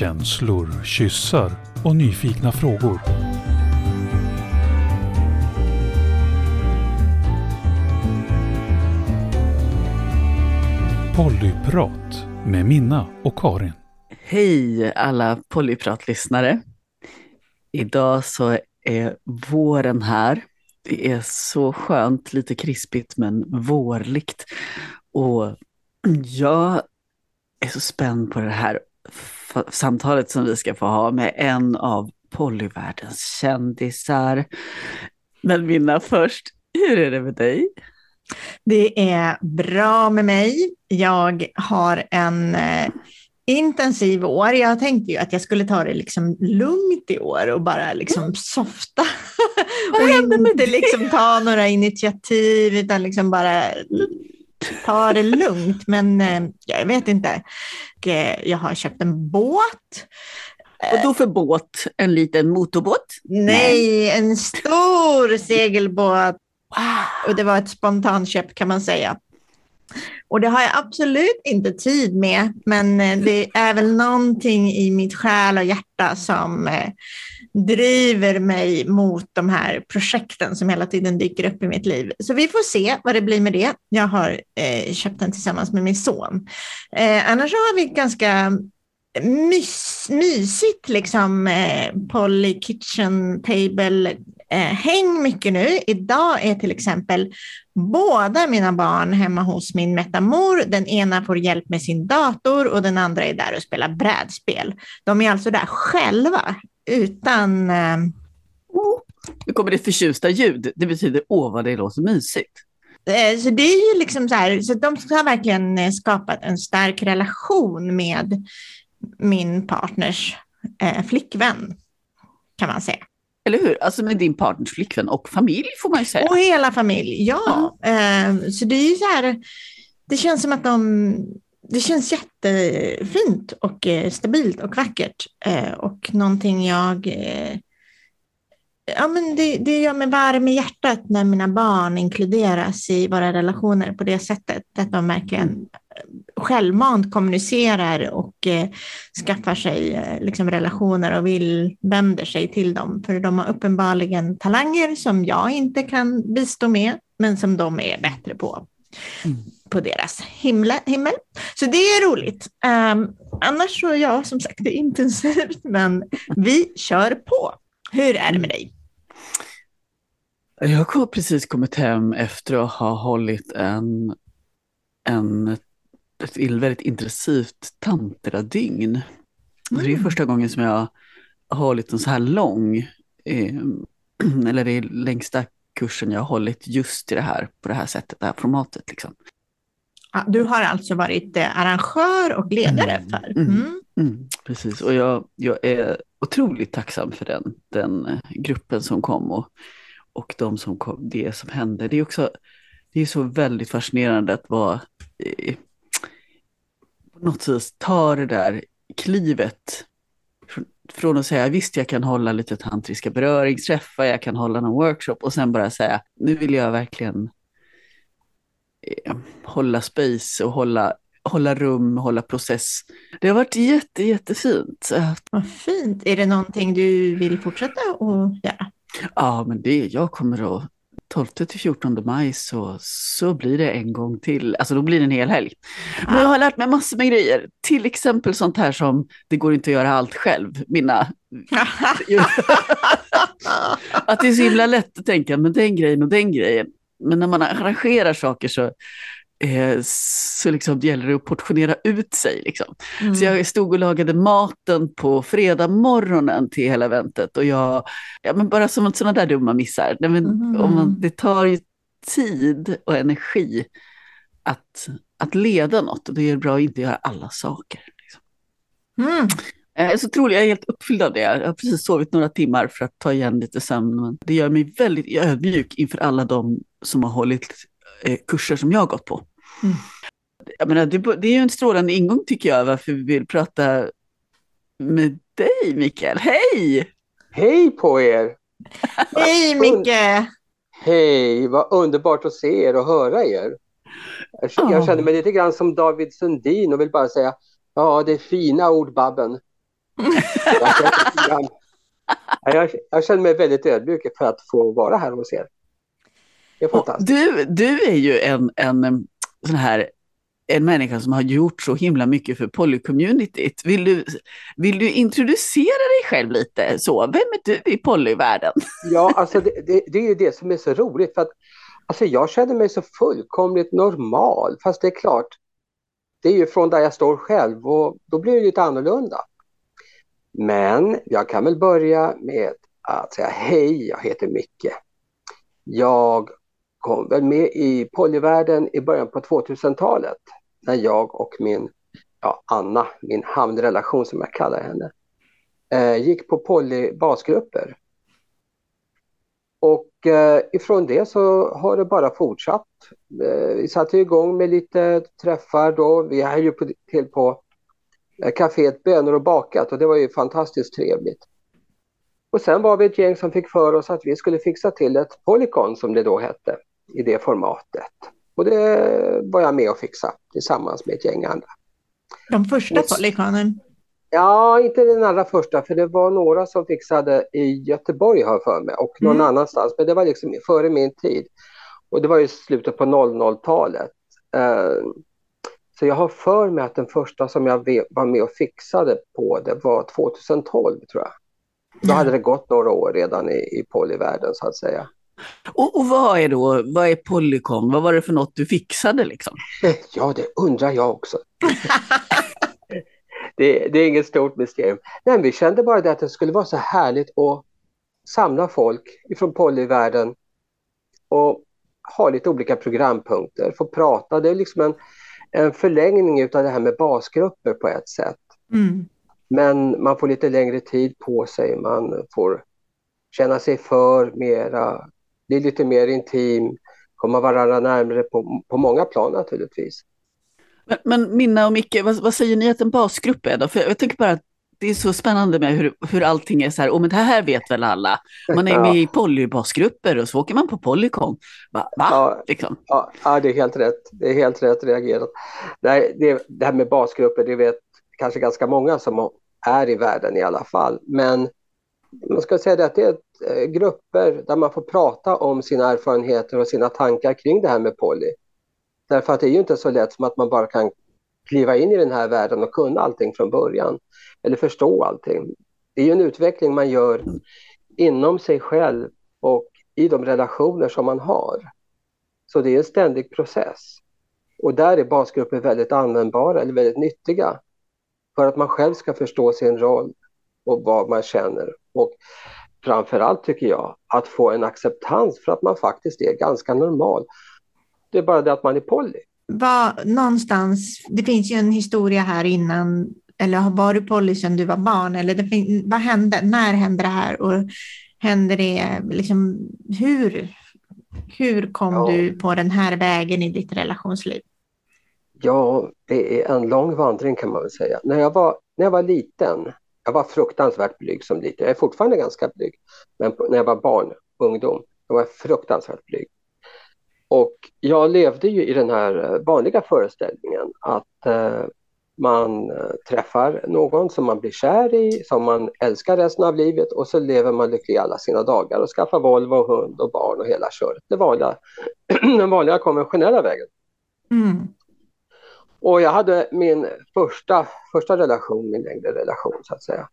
Känslor, kyssar och nyfikna frågor. Pollyprat med Minna och Karin. Hej alla Polyprat-lyssnare. Idag så är våren här. Det är så skönt, lite krispigt men vårligt. Och jag är så spänd på det här samtalet som vi ska få ha med en av polyvärldens kändisar. Men Minna först, hur är det med dig? Det är bra med mig. Jag har en eh, intensiv år. Jag tänkte ju att jag skulle ta det liksom lugnt i år och bara liksom mm. softa. och inte liksom ta några initiativ utan liksom bara ta det lugnt. Men eh, jag vet inte. Jag har köpt en båt. Och då för båt? En liten motorbåt? Nej, Nej. en stor segelbåt. Och det var ett spontanköp kan man säga. Och det har jag absolut inte tid med, men eh, det är väl någonting i mitt själ och hjärta som eh, driver mig mot de här projekten som hela tiden dyker upp i mitt liv. Så vi får se vad det blir med det. Jag har eh, köpt den tillsammans med min son. Eh, annars har vi ganska mys, mysigt liksom eh, Polly Kitchen Table eh, häng mycket nu. Idag är till exempel båda mina barn hemma hos min metamor. Den ena får hjälp med sin dator och den andra är där och spelar brädspel. De är alltså där själva utan... Eh... Oh, nu kommer det förtjusta ljud. Det betyder åh vad det låter mysigt. Eh, så det är ju liksom så här, så de har verkligen eh, skapat en stark relation med min partners eh, flickvän, kan man säga. Eller hur? Alltså med din partners flickvän och familj får man ju säga. Och hela familj, ja. Mm. Så det är ju så här, det känns som att de, det känns jättefint och eh, stabilt och vackert. Eh, och någonting jag, eh, ja men det, det gör mig varm i hjärtat när mina barn inkluderas i våra relationer på det sättet. Att de verkligen självmant kommunicerar och eh, skaffar sig eh, liksom relationer och vill vänder sig till dem. För de har uppenbarligen talanger som jag inte kan bistå med, men som de är bättre på. Mm på deras himla, himmel. Så det är roligt. Um, annars så, ja, som sagt, det är intensivt, men vi kör på. Hur är det med dig? Jag har precis kommit hem efter att ha hållit en, en ett väldigt intensivt tantradygn. Mm. Det är mm. första gången som jag har hållit en så här lång, eh, eller det är längsta kursen jag har hållit just i det här, på det här sättet, det här formatet. Liksom. Du har alltså varit eh, arrangör och ledare mm. för? Mm. mm. Mm. Precis, och jag, jag är otroligt tacksam för den, den eh, gruppen som kom och, och de som kom, det som hände. Det är också det är så väldigt fascinerande att vara något vis ta det där klivet från att säga visst jag kan hålla lite tantriska beröringsträffar, jag kan hålla någon workshop och sen bara säga nu vill jag verkligen eh, hålla space och hålla, hålla rum, hålla process. Det har varit jätte, jättefint. Vad fint. Är det någonting du vill fortsätta att göra? Ja, men det, jag kommer att 12 till 14 maj så, så blir det en gång till. Alltså då blir det en hel helg. Men jag har lärt mig massor med grejer. Till exempel sånt här som det går inte att göra allt själv. Mina... att det är så himla lätt att tänka, men den grejen och den grejen. Men när man arrangerar saker så eh, så liksom gäller det att portionera ut sig. Liksom. Mm. Så jag stod och lagade maten på fredag morgonen till hela eventet och jag, ja, men bara som sådana där dumma missar. Nej, men, mm. om man, det tar ju tid och energi att, att leda något och det är bra att inte göra alla saker. Liksom. Mm. Jag är så otroligt, jag är helt uppfylld av det. Jag har precis sovit några timmar för att ta igen lite sömn. Men det gör mig väldigt ödmjuk inför alla de som har hållit eh, kurser som jag har gått på. Mm. Jag menar, det, det, är ju en strålande ingång tycker jag varför vi vill prata med dig Mikael. Hej! Hej på er! Hej Micke! Hej, vad underbart att se er och höra er. Jag, jag känner mig lite grann som David Sundin och vill bara säga ja, det är fina ord Babben. Jag, jag, känner mig väldigt ödmjuk för att få vara här hos er. Det är fantastiskt. Du, du är ju en, en sån här en människa som har gjort så himla mycket för polycommunityt. Vill du, vill du introducera dig själv lite så? Vem är du i polyvärlden? Ja, alltså det, det, det är ju det som är så roligt för att alltså jag känner mig så fullkomligt normal. Fast det är klart, det är ju från där jag står själv och då blir det lite annorlunda. Men jag kan väl börja med att säga hej, jag heter Micke. Jag kom väl med i polyvärlden i början på 2000-talet när jag och min ja, Anna, min hamnrelation som jag kallar henne, eh, gick på polybasgrupper. Och eh, ifrån det så har det bara fortsatt. Eh, vi satte igång med lite träffar då. Vi är ju på, till på kaféet Bönor och bakat och det var ju fantastiskt trevligt. Och sen var vi ett gäng som fick för oss att vi skulle fixa till ett Polycon som det då hette i det formatet. Och det var jag med och fixa tillsammans med ett gäng andra. De första Polyconen? Ja, inte den allra första, för det var några som fixade i Göteborg har för mig och någon mm. annanstans, men det var liksom före min tid. Och det var i slutet på 00-talet. Uh, så jag har för mig att den första som jag var med och fixade på det var 2012 tror jag. Då hade det gått några år redan i, i polyvärlden så att säga. Och, och, vad är då, vad är Polycom? Vad var det för något du fixade liksom? Ja, det undrar jag också. det, det, är inget stort mysterium. Nej, vi kände bara det att det skulle vara så härligt att samla folk ifrån polyvärlden och ha lite olika programpunkter, få prata. Det är liksom en, en förlängning av det här med basgrupper på ett sätt. Mm. Men man får lite längre tid på sig, man får känna sig för mera, bli lite mer intim, komma varandra närmare på, på många plan naturligtvis. Men, men Minna och Micke, vad, vad, säger ni att en basgrupp är då? För jag tycker bara att det är så spännande med hur, hur allting är så här, oh, men det här vet väl alla. Man är med i polybasgrupper och så åker man på Polycon. Va? Va? Ja, liksom. ja, ja, det är helt rätt. Det är helt rätt reagerat. Nej, det, det här med basgrupper, det vet kanske ganska många som är i världen i alla fall. Men man ska säga det att det är eh, grupper där man får prata om sina erfarenheter och sina tankar kring det här med poly. Därför att det är ju inte så lätt som att man bara kan kliva in i den här världen och kunna allting från början. Eller förstå allting. Det är ju en utveckling man gör inom sig själv och i de relationer som man har. Så det är en ständig process. Och där är basgrupper väldigt användbara eller väldigt nyttiga. För att man själv ska förstå sin roll och vad man känner. Och framförallt tycker jag att få en acceptans för att man faktiskt är ganska normal. Det är bara det att man är poly. Var, någonstans, det finns ju en historia här innan, eller har varit poly sedan du var barn, eller det, vad hände, när hände det här och hände det, liksom, hur, hur kom ja. du på den här vägen i ditt relationsliv? Ja, det är en lång vandring kan man väl säga. När jag var, när jag var liten, jag var fruktansvärt blyg som liten, jag är fortfarande ganska blyg, men när jag var barn, ungdom, jag var fruktansvärt blyg. Och jag levde ju i den här vanliga föreställningen att eh, man eh, träffar någon som man blir kär i, som man älskar resten av livet och så lever man lycklig alla sina dagar och skaffar Volvo, och hund och barn och hela köret. Det vanliga, den vanliga konventionella vägen. Mm. Och jag hade min första, första relation, min längre relation så att säga,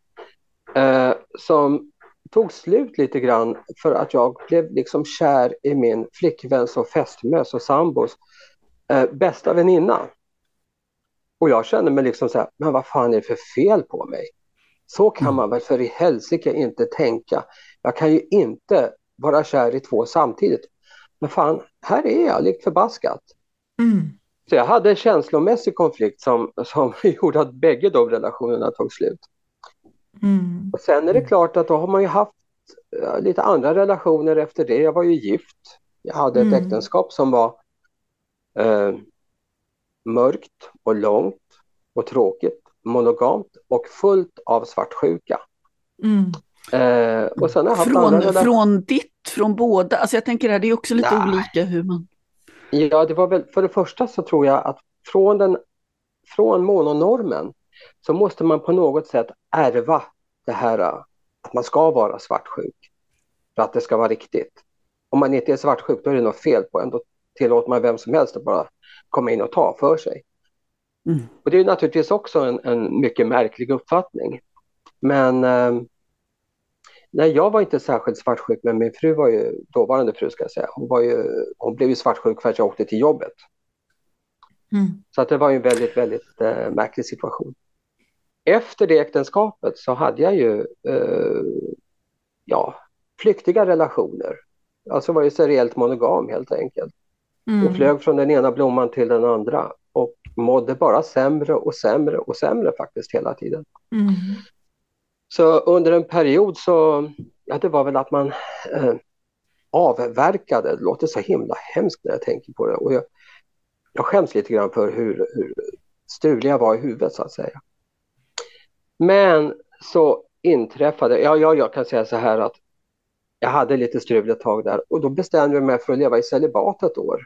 eh, som tog slut lite grann för att jag blev liksom kär i min flickväns och fästmös och sambos eh, bästa väninna. Och jag kände mig liksom så här, men vad fan är det för fel på mig? Så kan mm. man väl för i helsike inte tänka. Jag kan ju inte vara kär i två samtidigt. Men fan, här är jag likt förbaskat. Mm. Så jag hade en känslomässig konflikt som, som gjorde att bägge de relationerna tog slut. Mm. Och sen är det klart att då har man ju haft uh, lite andra relationer efter det. Jag var ju gift. Jag hade ett mm. äktenskap som var uh, mörkt och långt och tråkigt, monogamt och fullt av svartsjuka. Mm. Uh, och sen har jag haft från, andra från ditt, från båda? Alltså jag tänker att det är också lite Nej. olika hur man... Ja, det var väl för det första så tror jag att från, den, från mononormen så måste man på något sätt ärva det här att man ska vara svartsjuk för att det ska vara riktigt. Om man inte är svartsjuk då är det något fel på en. Då tillåter man vem som helst att bara komma in och ta för sig. Mm. Och Det är naturligtvis också en, en mycket märklig uppfattning. Men eh, nej, jag var inte särskilt svartsjuk, men min fru var ju, dåvarande fru ska jag säga, hon, var ju, hon blev ju svartsjuk för att jag åkte till jobbet. Mm. Så att det var en väldigt, väldigt eh, märklig situation. Efter det äktenskapet så hade jag ju eh, ja, flyktiga relationer. Alltså var ju seriellt monogam helt enkelt. Mm. Och flög från den ena blomman till den andra och mådde bara sämre och sämre och sämre faktiskt hela tiden. Mm. Så under en period så, ja det var väl att man eh, avverkade, det låter så himla hemskt när jag tänker på det. Och jag, jag skäms lite grann för hur, hur strulig jag var i huvudet så att säga. Men så inträffade, ja, ja jag kan säga så här att jag hade lite strul ett tag där och då bestämde jag mig för att leva i celibat ett år.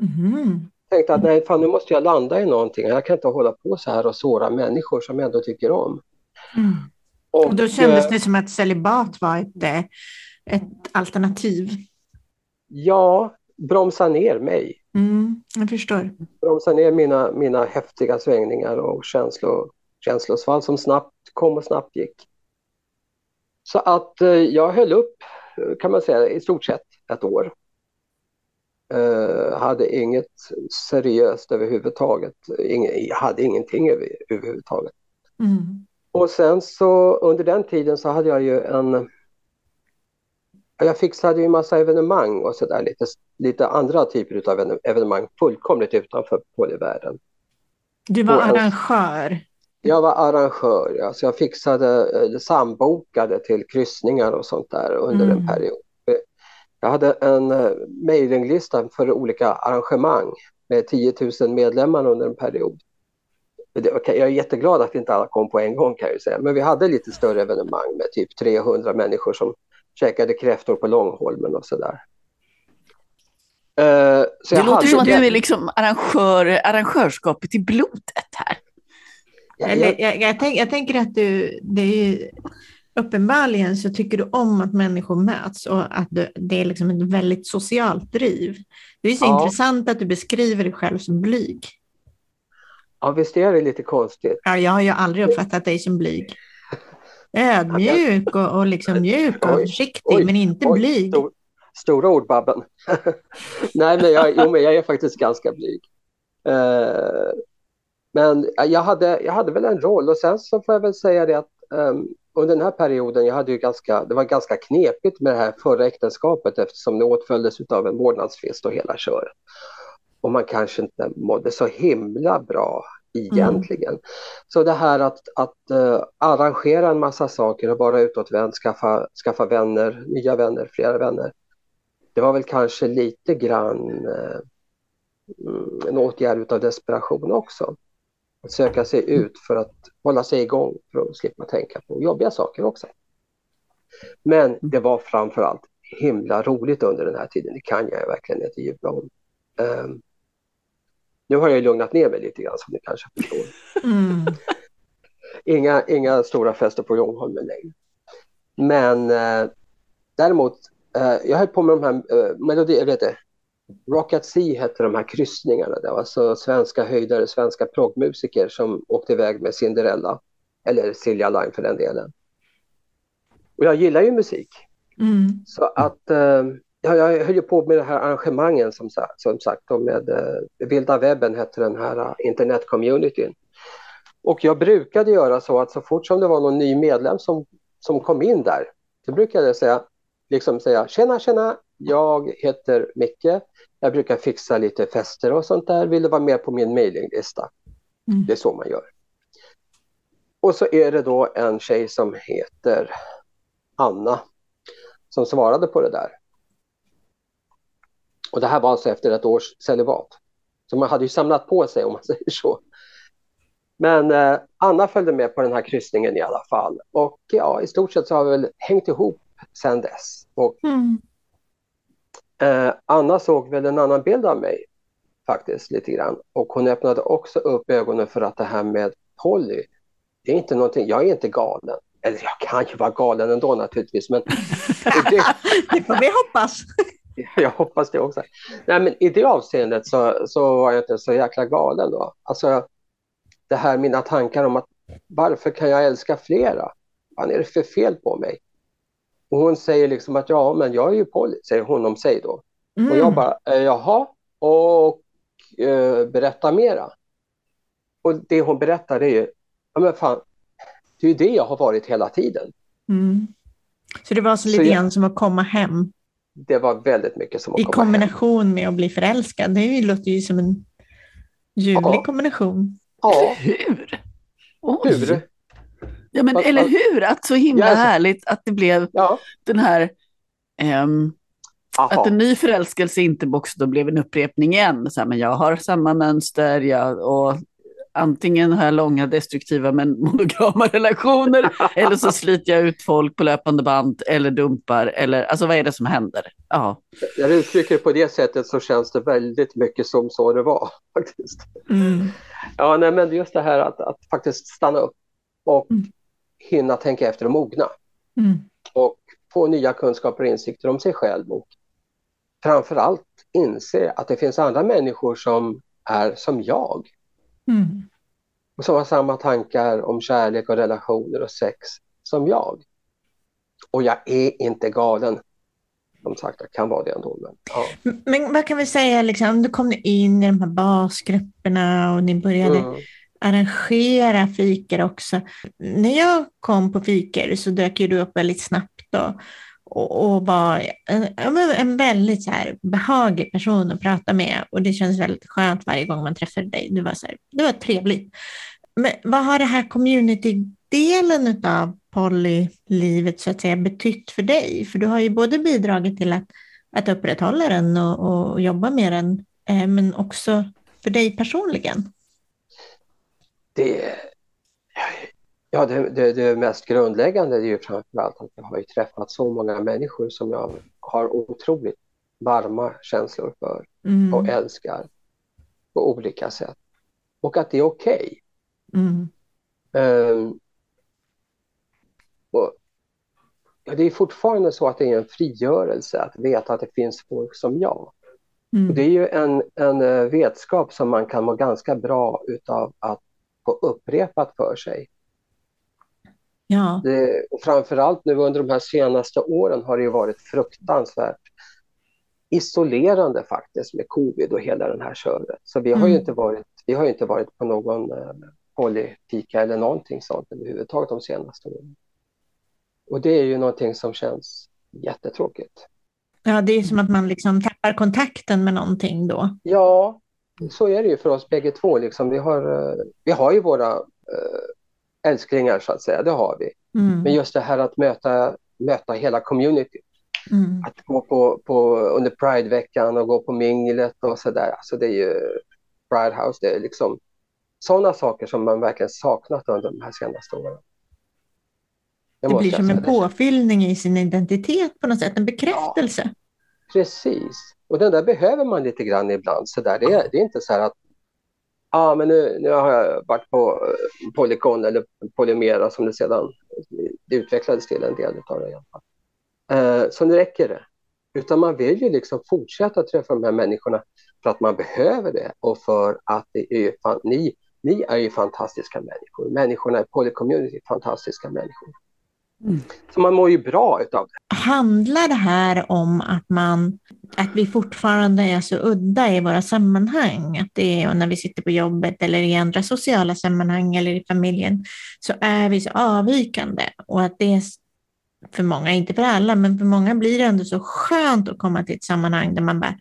Mm. Tänkte att nej, fan nu måste jag landa i någonting. Jag kan inte hålla på så här och såra människor som jag ändå tycker om. Mm. Och, och, då kändes eh, det som att celibat var ett, eh, ett alternativ? Ja, bromsa ner mig. Mm, jag förstår. Bromsa ner mina, mina häftiga svängningar och känslo, känslosvall som snabbt kom och snabbt gick. Så att eh, jag höll upp, kan man säga, i stort sett ett år. Uh, hade inget seriöst överhuvudtaget. Ingen, jag hade ingenting över, överhuvudtaget. Mm. Och sen så under den tiden så hade jag ju en... Jag fixade ju en massa evenemang och sådär, lite, lite andra typer av evenemang fullkomligt utanför polyvärlden. Du var och arrangör? Jag var arrangör, ja. så jag fixade, sambokade till kryssningar och sånt där under mm. en period. Jag hade en uh, mailinglista för olika arrangemang med 10 000 medlemmar under en period. Jag är jätteglad att inte alla kom på en gång kan jag säga, men vi hade lite större evenemang med typ 300 människor som käkade kräftor på Långholmen och sådär. Uh, så det låter som att du är liksom arrangör, arrangörskapet i blodet här. Eller, jag, jag, tänk, jag, tänker att du, det är uppenbarligen så tycker du om att människor möts och att du, det är liksom ett väldigt socialt driv. Det är så ja. intressant att du beskriver dig själv som blyg. Ja, visst är det lite konstigt. Ja, jag har ju aldrig uppfattat dig som blyg. Ödmjuk och, och liksom mjuk och försiktig, men inte oj, blyg. Stor, stora ord, Babben. Nej, men jag, jo, men jag är faktiskt ganska blyg. Uh, men jag hade, jag hade väl en roll och sen så får jag väl säga det att um, under den här perioden, jag hade ju ganska, det var ganska knepigt med det här förra äktenskapet eftersom det åtföljdes av en vårdnadstvist och hela köret. Och man kanske inte mådde så himla bra egentligen. Mm. Så det här att, att uh, arrangera en massa saker och vara utåtvänd, skaffa, skaffa vänner, nya vänner, flera vänner. Det var väl kanske lite grann uh, en åtgärd av desperation också. Att söka sig mm. ut för att hålla sig igång för att slippa tänka på jobbiga saker också. Men mm. det var framförallt himla roligt under den här tiden, det kan jag verkligen inte jubla om. Um, nu har jag lugnat ner mig lite grann som ni kanske förstår. Mm. inga, inga stora fester på Långholmen längre. Men eh, däremot, eh, jag höll på med de här eh, melodi, vet det, Rock at Sea hette de här kryssningarna. Det var alltså svenska höjdare, svenska proggmusiker som åkte iväg med Cinderella. Eller Silja Line för den delen. Och jag gillar ju musik. Mm. Så att eh, jag höll ju på med det här arrangemangen som, som sagt. med eh, Vilda webben hette den här uh, internetcommunityn. Och jag brukade göra så att så fort som det var någon ny medlem som, som kom in där, så brukade jag säga, liksom säga tjena tjena, jag heter Micke, jag brukar fixa lite fester och sånt där. Vill du vara med på min mailinglista? Mm. Det är så man gör. Och så är det då en tjej som heter Anna som svarade på det där. Och det här var alltså efter ett års celibat. Så man hade ju samlat på sig om man säger så. Men eh, Anna följde med på den här kryssningen i alla fall. Och ja, i stort sett så har vi väl hängt ihop sedan dess. Och mm. Eh, Anna såg väl en annan bild av mig faktiskt lite grann och hon öppnade också upp ögonen för att det här med Polly, det är inte någonting, jag är inte galen. Eller jag kan ju vara galen ändå naturligtvis, men det, det får vi hoppas. Jag hoppas det också. Nej, men I det avseendet så, så var jag inte så jäkla galen då. Alltså, det här mina tankar om att varför kan jag älska flera? Vad är det för fel på mig? Och hon säger liksom att ja, men jag är ju Polly, säger hon om sig då. Mm. Och jag bara, eh, jaha, och eh, berätta mera. Och det hon berättar är ju, ja men fan, det är ju det jag har varit hela tiden. Mm. Så det var så lite grann som att komma hem? Det var väldigt mycket som att I komma kombination hem. med att bli förälskad. Det låter ju som en ljuvlig ja. kombination. Ja. Hur? Oj. Hur? Ja, men, eller hur? Att så himla alltså. härligt att det blev ja. den här... Um, att en ny förälskelse inte också då blev en upprepning igen. Så här, men jag har samma mönster jag, och antingen har jag långa destruktiva men monogama relationer eller så sliter jag ut folk på löpande band eller dumpar. Eller, alltså vad är det som händer? Ja. När du uttrycker det på det sättet så känns det väldigt mycket som så det var. faktiskt. Mm. Ja, nej, men just det här att, att faktiskt stanna upp och mm. Hinna tänka efter och mogna. Mm. Och få nya kunskaper och insikter om sig själv och framför allt inse att det finns andra människor som är som jag. Mm. Och som har samma tankar om kärlek och relationer och sex som jag. Och jag är inte galen. Som sagt, jag kan vara det ändå. Men, ja. men vad kan vi säga, liksom, du kom in i de här basgrupperna och ni började mm arrangera fikar också. När jag kom på fikar så dök du upp väldigt snabbt. Och, och, och var en, en väldigt så här behaglig person att prata med och det känns väldigt skönt varje gång man träffade dig. Du var, så här, du var trevlig. Men vad har det här community-delen av Polly-livet så att säga betytt för dig? För du har ju både bidragit till att, att upprätthålla den och, och jobba med den, eh, men också för dig personligen. Det, Ja, det, det, det, mest grundläggande är ju framförallt att jag har träffat så många människor som jag har otroligt varma känslor för mm. och älskar på olika sätt. Och att det är okej. Okay. Mm. Um, ja, det är fortfarande så att det är en frigörelse att veta att det finns folk som jag. Mm. Och det är ju en, en eh, vetskap som man kan må ganska bra utav att få upprepat för sig. Ja. Det, och framförallt nu under de här senaste åren har det varit fruktansvärt isolerande faktiskt med covid och hela den här köret. Så vi har mm. ju inte varit, vi har inte varit på någon eh, polyfika eller någonting sånt överhuvudtaget de senaste åren. Och det är ju någonting som känns jättetråkigt. Ja, det är som att man liksom tappar kontakten med någonting då. Ja, så är det ju för oss bägge två. Liksom. Vi, har, eh, vi har ju våra eh, älsklingar så att säga, det har vi. Mm. Men just det här att möta, möta hela community. Mm. Att gå på, på under Pride-veckan och gå på minglet och sådär. Alltså det är ju Pride House, det är liksom sådana saker som man verkligen saknat under de här senaste åren. Det, det blir som en påfyllning i sin identitet på något sätt, en bekräftelse. Ja, precis, och den där behöver man lite grann ibland. Så där. Det, är, det är inte så här att ah, men nu, nu har jag varit på eh, Polycon eller Polymera som det sedan det utvecklades till en del av det i alla fall. Eh, så nu räcker det. Utan man vill ju liksom fortsätta träffa de här människorna för att man behöver det och för att det är fan, ni, ni är ju fantastiska människor. Människorna i Polycommunity är fantastiska människor. Mm. Så man mår ju bra utav det. Handlar det här om att, man, att vi fortfarande är så udda i våra sammanhang? Att det är när vi sitter på jobbet eller i andra sociala sammanhang eller i familjen så är vi så avvikande och att det är för många, inte för alla, men för många blir det ändå så skönt att komma till ett sammanhang där man bara,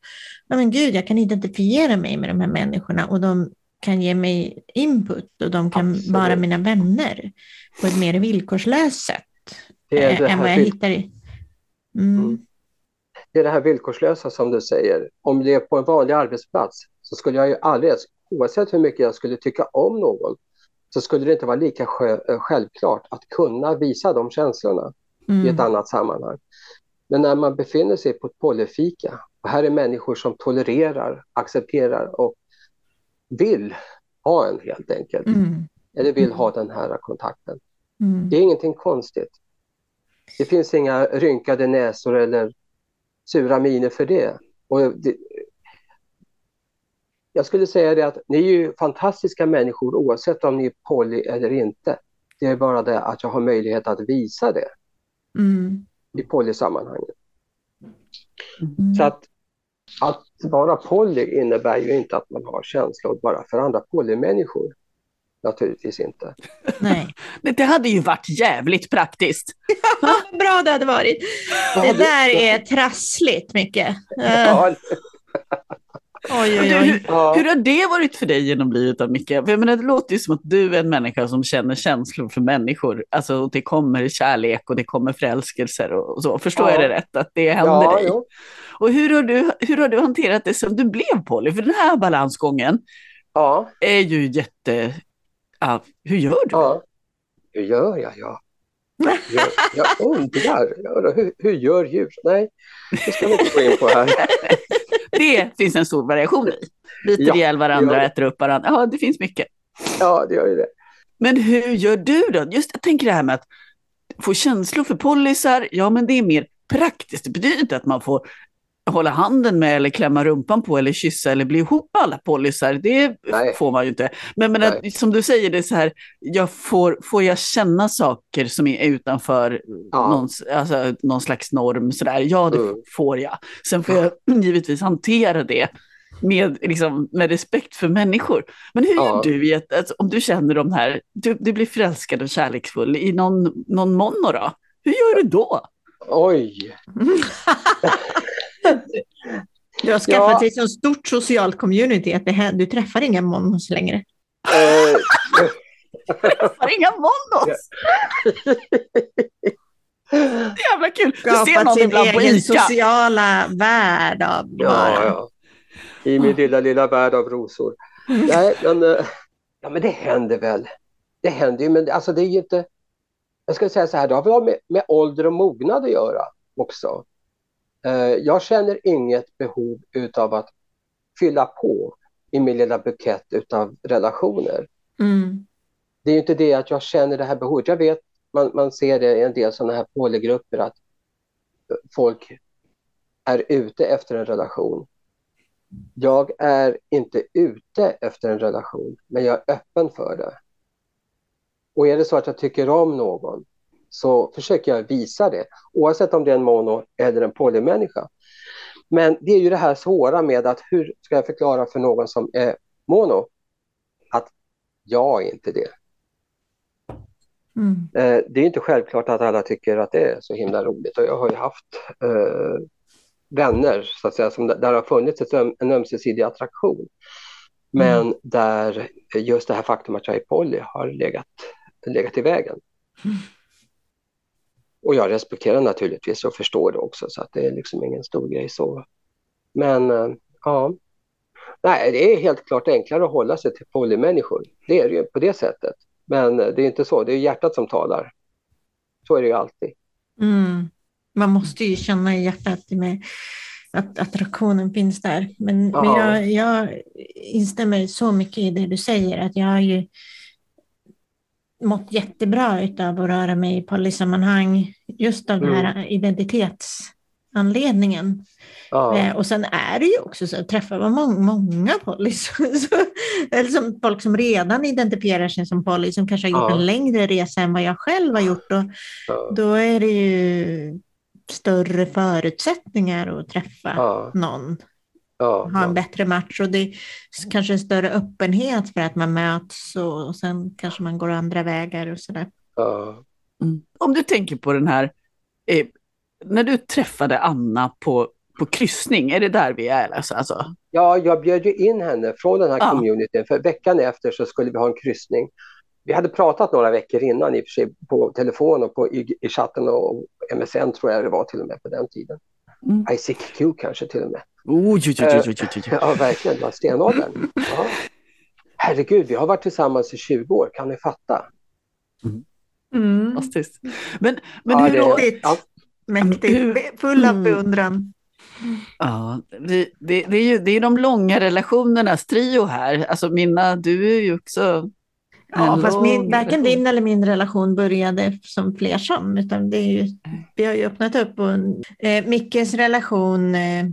men gud, jag kan identifiera mig med de här människorna och de kan ge mig input och de kan Absolut. vara mina vänner på ett mer villkorslöst sätt det är det än vad jag hittar i. Mm. mm. Det är det här villkorslösa som du säger. Om det är på en vanlig arbetsplats så skulle jag ju aldrig, oavsett hur mycket jag skulle tycka om någon, så skulle det inte vara lika eh, självklart att kunna visa de känslorna mm. i ett mm. annat sammanhang. Men när man befinner sig på ett polyfika och här är människor som tolererar, accepterar och vill ha en helt enkelt. Mm. eller vill ha den här kontakten. Mm. Det är ingenting konstigt. Det finns inga rynkade näsor eller sura miner för det. Och det jag skulle säga det att ni är ju fantastiska människor oavsett om ni är poly eller inte. Det är bara det att jag har möjlighet att visa det Mm. i polysammanhanget. Mm. Så att, att vara poly innebär ju inte att man har känslor bara för andra polymänniskor. Naturligtvis inte. Nej. Men det hade ju varit jävligt praktiskt. Vad bra det hade varit. Det där är trassligt mycket. Eh, Ja, oj, oj, oj. hur, ja. hur har det varit för dig genom livet då, Micke? För jag menar, det låter ju som att du är en människa som känner känslor för människor. Alltså och det kommer kärlek och det kommer förälskelser och så. Förstår Ja. jag det rätt? Att det händer ja, dig? jo. Och hur har, du, hur har du hanterat det som du blev poly? För den här balansgången ja, är ju jätte... Ja, hur gör du? ja. Hur gör jag? Ja. Jag, jag undrar. Hur, hur gör djur? Nej, det ska vi inte gå in på här. Det finns en stor variation i. Biter Ja, ihjäl varandra, äter upp varandra. Ja, det finns mycket. Ja, det gör ju det. Men hur gör du då? Just jag tänker det här med att få känslor för polisar, ja men det är mer praktiskt. Det betyder inte att man får hålla handen med eller klämma rumpan på eller kyssa eller bli ihop med alla polisar. Det Nej. får man ju inte. Men, men att, som du säger, det är så här, jag får, får jag känna saker som är utanför Ja. någon, alltså, någon slags norm? Så där. Ja, det Mm. får jag. Sen får jag givetvis hantera det med, liksom, med respekt för människor. Men hur Ja. gör du ett, alltså, om du känner de här, du, du blir förälskad och kärleksfull i någon, någon mono då? Hur gör du då? Oj. Du har skaffat Ja. dig så stort socialt community att det här, du träffar inga monos längre. Eh, Har inga monos! Jävla kul! Du ser någon sin ibland på Ica. sociala värld av ja, ja. I min lilla, lilla värld av rosor. Nej, men, eh, ja, men det händer väl. Det händer ju, men alltså det är ju inte... Jag ska säga så här, det har väl med, med ålder och mognad att göra också. Eh, jag känner inget behov utav att fylla på i min lilla bukett utav relationer. Mm. det är ju inte det att jag känner det här behovet. Jag vet, man, man ser det i en del sådana här polygrupper att folk är ute efter en relation. Jag är inte ute efter en relation, men jag är öppen för det. Och är det så att jag tycker om någon så försöker jag visa det, oavsett om det är en mono eller en polymänniska. Men det är ju det här svåra med att hur ska jag förklara för någon som är mono att jag är inte det. Mm. Eh, det är inte självklart att alla tycker att det är så himla roligt och jag har ju haft eh, vänner så att säga, som, där har funnits ett, en ömsesidig attraktion. Men där just det här faktum att jag är poly har legat, legat i vägen. Mm. Och jag respekterar naturligtvis och förstår det också så att det är liksom ingen stor grej så. Men eh, ja, nej det är helt klart enklare att hålla sig till polymänniskor. Det är det ju på det sättet. Men det är inte så, det är hjärtat som talar. Så är det ju alltid. Mm. Man måste ju känna i hjärtat med att attraktionen finns där. Men, men Ja. jag, jag instämmer så mycket i det du säger, att jag har ju mått jättebra av att röra mig i polysammanhang just av den här identitetsanledningen. Ja, Eh, och sen är det ju också så att träffar man många, många polys, eller som folk som redan identifierar sig som poly, som kanske har gjort Ja. en längre resa än vad jag själv har gjort, och ja, då är det ju större förutsättningar att träffa någon, ja, ha en ja. bättre match och det är kanske en större öppenhet för att man möts och, och sen kanske man går andra vägar och sådär. ja. Mm. Om du tänker på den här, eh, när du träffade Anna på, på kryssning, är det där vi är? Alltså, alltså? Ja, jag bjöd ju in henne från den här Ja. communityn för veckan efter så skulle vi ha en kryssning. Vi hade pratat några veckor innan i och för sig på telefon och på, i, i chatten och MSN tror jag det var till och med på den tiden. Mm. ICQ kanske till och med. Oj, oj, oj, oj, oj, oj, oj. Ja, verkligen. Det var stenåldern. Ja. Herregud, vi har varit tillsammans i 20 år. Kan ni fatta? Fantastiskt. Men, men Ja, hur det-? Mäktigt, Ja. mäktigt. Hur- full av Mm. beundran. Ja, det, det, det är ju det är de långa relationernas trio här. Alltså mina, du är ju också... Ja, fast min, varken din eller min relation började som flersam, utan det är ju, vi har ju öppnat upp. Och, eh, Mickes relation eh,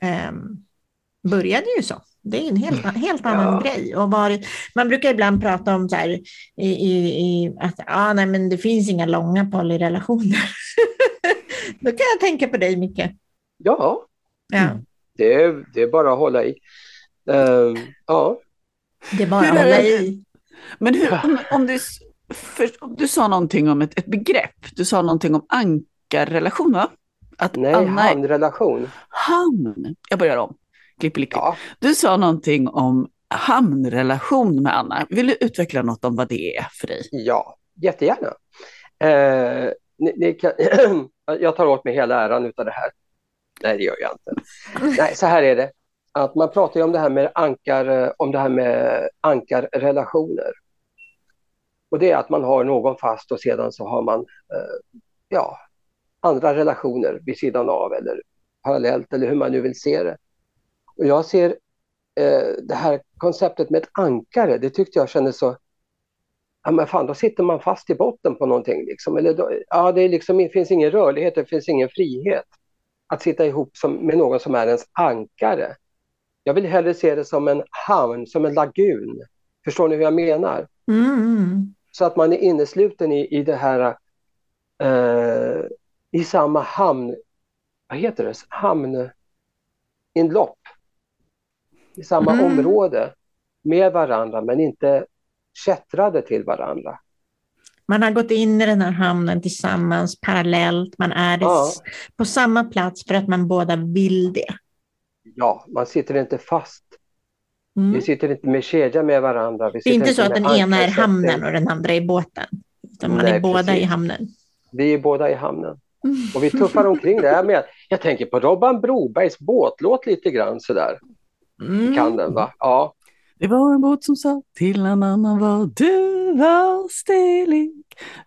ehm, började ju så. Det är en helt, helt annan Ja. grej. Och varit, man brukar ibland prata om så här, i, i, i, att ah, nej, men det finns inga långa polyrelationer. Då kan jag tänka på dig, Micke. Ja, Ja, det är, det är bara att hålla i. Ehm, ja, det är bara Hur att hålla det? i. Men hur, om, om du, för, om du sa någonting om ett, ett begrepp, du sa någonting om ankarrelation va? Att nej, Anna hamnrelation. hamn. Jag börjar om. Ja, Du sa någonting om hamnrelation med Anna. Vill du utveckla något om vad det är för dig? ja jättegärna. Eh, ni, ni kan, jag tar åt mig hela äran utav det här. Nej, det gör jag inte. Nej, så här är det. Att man pratar om det här med ankar, eh, om det här med ankarrelationer. Och det är att man har någon fast och sedan så har man eh, ja, andra relationer vid sidan av eller parallellt eller hur man nu vill se det. Och jag ser eh, det här konceptet med ett ankare, det tyckte jag kändes så Ja men fan, då sitter man fast i botten på någonting. Liksom. Eller då, ja, det, är liksom, det finns ingen rörlighet, det finns ingen frihet. Att sitta ihop som, med någon som är ens ankare. Jag vill hellre se det som en hamn, som en lagun. Förstår ni hur jag menar? Mm, mm. Så att man är innesluten i, i det här, eh, i samma hamn, vad heter det, hamninlopp. I samma Mm. område med varandra men inte kättrade till varandra. Man har gått in i den här hamnen tillsammans parallellt. Man är Ja. på samma plats för att man båda vill det. Ja, man sitter inte fast. Mm. Vi sitter inte med kedja med varandra. Det är inte så att den ena är hamnen och den andra är båten. Utan man Nej, är båda precis. i hamnen. Vi är båda i hamnen. Och vi tuffar omkring där med. Jag tänker på Robban Brobergs båtlåt lite grann sådär. Mm. Kan den va? Ja. Det var en båt som sa till en annan vad du var stilig.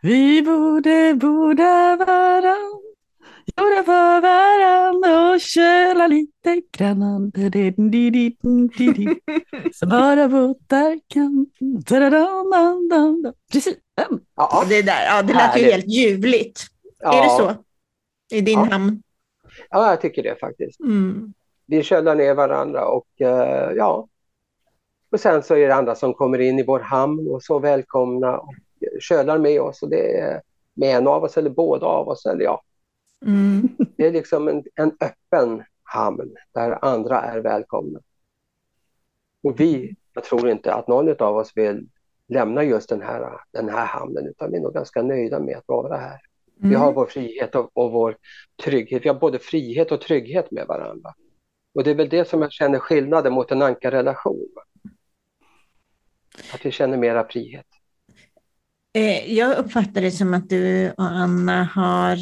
Vi borde bo där varann. Gjorda för varann och köla lite grann. Så bara båtar kan. Precis, den. Ja, Det, där, ja, det lät ju helt ljuvligt. Ja. Är det så? I din Ja. hamn? Ja, jag tycker det faktiskt. Mm. Vi kölar ner varandra och eh, ja. Och sen så är det andra som kommer in i vår hamn och så välkomna och kölar med oss. Och det är med en av oss eller båda av oss. Eller ja, Mm. Det är liksom en, en öppen hamn där andra är välkomna. Och vi, jag tror inte att någon av oss vill lämna just den här, den här hamnen utan vi är nog ganska nöjda med att vara här. Vi Mm. har vår frihet och, och vår trygghet. Vi har både frihet och trygghet med varandra. Och det är väl det som jag känner skillnaden mot en ankarrelation. Att vi känner mera frihet. Eh, Jag uppfattar det som att du och Anna har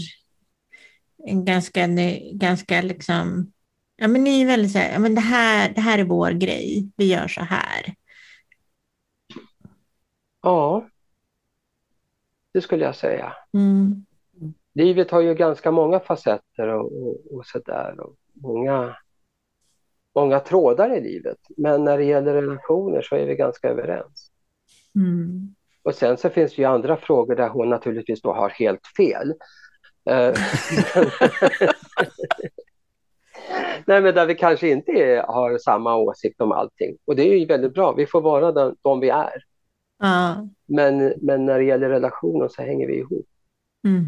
en ganska, ganska liksom, ja men ni är väldigt så här, ja men det här, det här är vår grej, vi gör så här. Ja, det skulle jag säga. Mm. Livet har ju ganska många facetter och, och, och sådär. Och många, många trådar i livet. Men när det gäller relationer så är vi ganska överens. Mm. Och sen så finns det ju andra frågor där hon naturligtvis då har helt fel. Eh, Nej, men där vi kanske inte är, har samma åsikt om allting. Och det är ju väldigt bra. Vi får vara de, de vi är. Ja. Men, men när det gäller relationer så hänger vi ihop. Mm.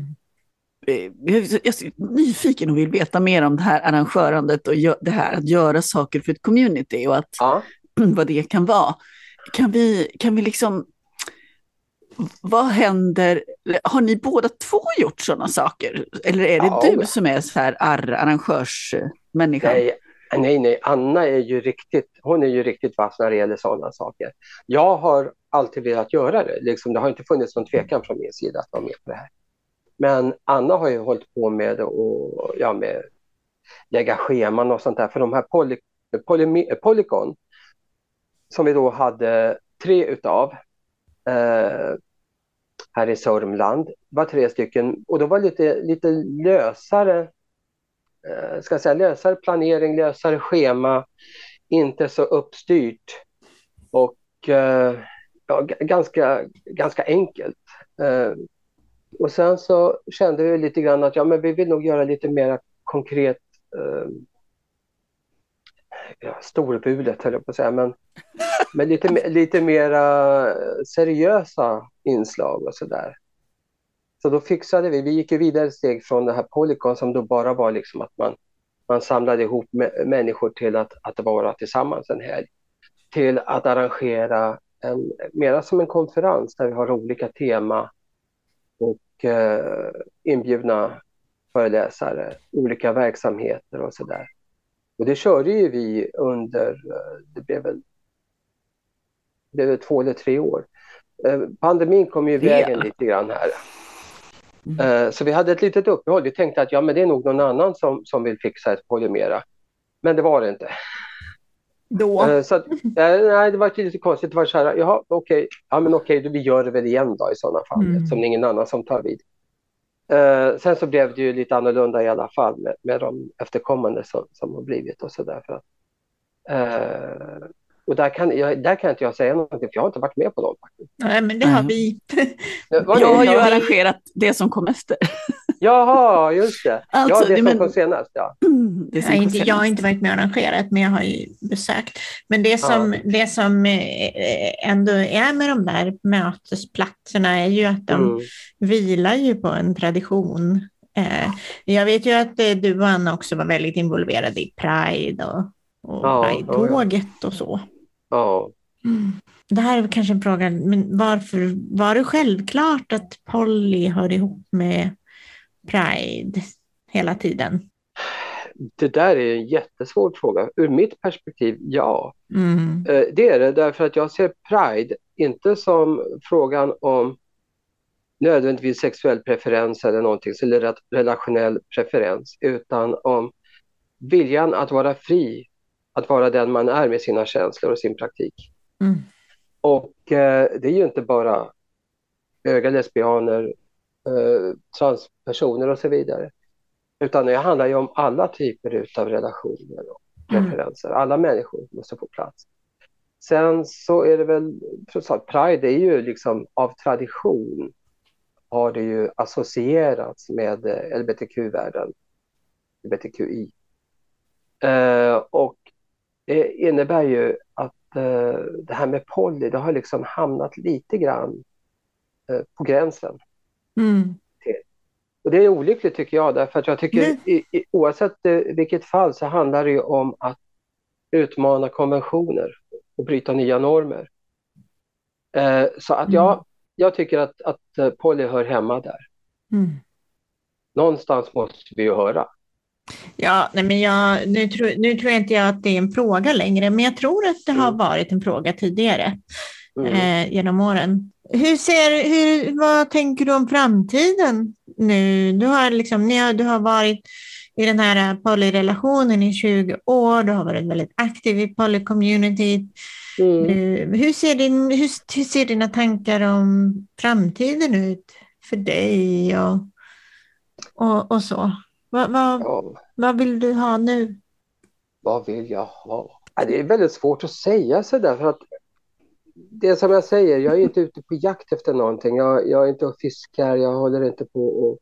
Eh, Jag är nyfiken och vill veta mer om det här arrangörandet och det här att göra saker för ett community och att, Ja. vad det kan vara. Kan vi, kan vi liksom, vad händer, har ni båda två gjort sådana saker? Eller är det Ja, du som är så här arr, arrangörsmänniskan? Nej, nej, nej. Anna är ju riktigt, hon är ju riktigt vass när det gäller sådana saker. Jag har alltid velat göra det. Liksom, det har inte funnits någon tvekan från min sida att vara med på det här. Men Anna har ju hållit på med att ja, med lägga scheman och sånt där. För de här poly, poly, Polycon som vi då hade tre utav eh, här i Sörmland var tre stycken och då var det lite, lite lösare eh, ska jag säga, lösare planering, lösare schema, inte så uppstyrt. Och eh, ja, ganska, ganska enkelt. Eh, och sen så kände vi lite grann att ja, men vi vill nog göra lite mer konkret eh, ja, storbudet höll jag på att säga, men, men lite, lite mera seriösa inslag och sådär. Så då fixade vi, vi gick ju vidare steg från det här Polycon som då bara var liksom att man, man samlade ihop människor till att, att vara tillsammans en helg. Till att arrangera en, mera som en konferens där vi har olika tema och eh, inbjudna föreläsare, olika verksamheter och sådär. Och det körde ju vi under, eh, det blev väl, det blev två eller tre år. Eh, pandemin kom ju i vägen lite grann här. Mm. Eh, så vi hade ett litet uppehåll. Vi tänkte att ja, men det är nog någon annan som, som vill fixa ett polymera. Men det var det inte. Då? Så att, nej, det var lite konstigt. Det var så här, jaha, okej, ja, men okej, vi gör det väl igen då i sådana fall, mm. eftersom det är ingen annan som tar vid. Uh, sen så blev det ju lite annorlunda i alla fall med, med de efterkommande som, som har blivit och så där. För att, uh, och där kan, jag, där kan inte jag säga någonting, för jag har inte varit med på dem. Faktiskt. Nej, men det har vi. jag har ju arrangerat det som kom efter. Jaha, just det. Alltså, ja, det som men... kom senast. Ja. Det som jag, inte, jag har inte varit med och arrangerat, men jag har ju besökt. Men det som, ja. det som eh, ändå är med de där mötesplatserna är ju att de mm. vilar ju på en tradition. Eh, jag vet ju att eh, du och Anna också var väldigt involverade i Pride och, och ja, Pride-tåget och så. Ja. Mm. Det här är kanske en fråga, men varför var det självklart att Polly hör ihop med Pride hela tiden? Det där är en jättesvår fråga. Ur mitt perspektiv, ja. Mm. Eh, det är det därför att jag ser Pride inte som frågan om nödvändigtvis sexuell preferens eller någonting, eller relationell preferens, utan om viljan att vara fri, att vara den man är med sina känslor och sin praktik. Mm. Och eh, det är ju inte bara höga lesbianer, eh, transpersoner och så vidare. Utan det handlar ju om alla typer av relationer och mm. preferenser. Mm. Alla människor måste få plats. Sen så är det väl, Pride är ju liksom av tradition har det ju associerats med eh, LBTQ-världen, LBTQI. Eh, och innebär ju att eh, det här med poly, det har liksom hamnat lite grann eh, på gränsen. Mm. Och det är olyckligt tycker jag, därför att jag tycker mm. i, i, oavsett eh, vilket fall så handlar det ju om att utmana konventioner och bryta nya normer. Eh, så att jag, mm. jag tycker att, att Polly hör hemma där. Mm. Någonstans måste vi ju höra. Ja, nej men jag, nu, tror, nu tror jag inte jag att det är en fråga längre, men jag tror att det har mm. varit en fråga tidigare mm. eh, genom åren. Hur ser, hur, vad tänker du om framtiden nu? Du har, liksom, ni har, du har varit i den här polyrelationen i 20 år, du har varit väldigt aktiv i polycommunity. Mm. Hur, ser din, hur, hur ser dina tankar om framtiden ut för dig och, och, och så? Vad, vad, ja. vad vill du ha nu? Vad vill jag ha? Det är väldigt svårt att säga sådär för att det som jag säger, jag är inte ute på jakt efter någonting. Jag, jag är inte och fiskar, jag håller inte på och...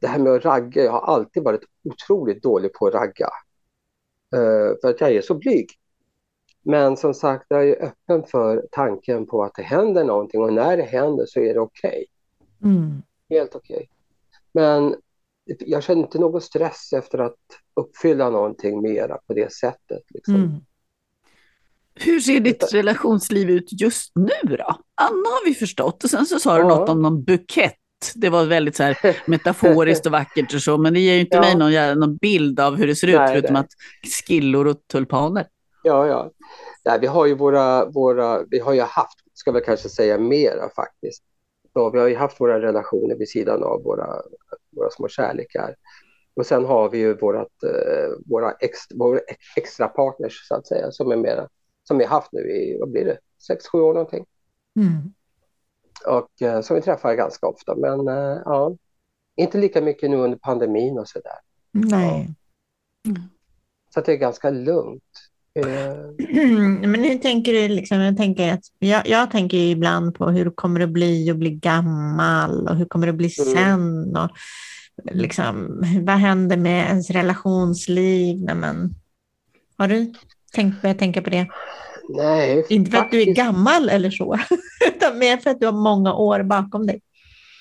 Det här med att ragga, jag har alltid varit otroligt dålig på att ragga. Uh, för att jag är så blyg. Men som sagt, jag är öppen för tanken på att det händer någonting och när det händer så är det okej. Okay. Mm. Helt okej. Okay. Men jag känner inte någon stress efter att uppfylla någonting mera på det sättet. Liksom. Mm. Hur ser ditt relationsliv ut just nu då? Anna har vi förstått och sen så sa du ja. något om någon bukett. Det var väldigt så här metaforiskt och vackert och så, men det ger ju inte ja. mig någon, någon bild av hur det ser ut, nej, förutom nej. att skillor och tulpaner. Ja, ja. Nej, vi har ju våra, våra, vi har ju haft, ska vi kanske säga mera faktiskt. Så vi har ju haft våra relationer vid sidan av våra, våra små kärlekar. Och sen har vi ju vårat, eh, våra, ex, våra extra partners så att säga, som är mera som vi haft nu i, vad blir det, sex, sju år någonting. Mm. Och eh, som vi träffar ganska ofta, men eh, ja, inte lika mycket nu under pandemin och sådär. Nej. Ja. Så det är ganska lugnt. Men hur tänker du? Liksom, jag, tänker att, jag, jag tänker ibland på hur kommer det bli att bli gammal och hur kommer det bli Mm. sen? Och, liksom, vad händer med ens relationsliv? När man, har du tänkt, börjat tänka på det? Nej, Inte för att du är faktiskt. gammal eller så, utan mer för att du har många år bakom dig.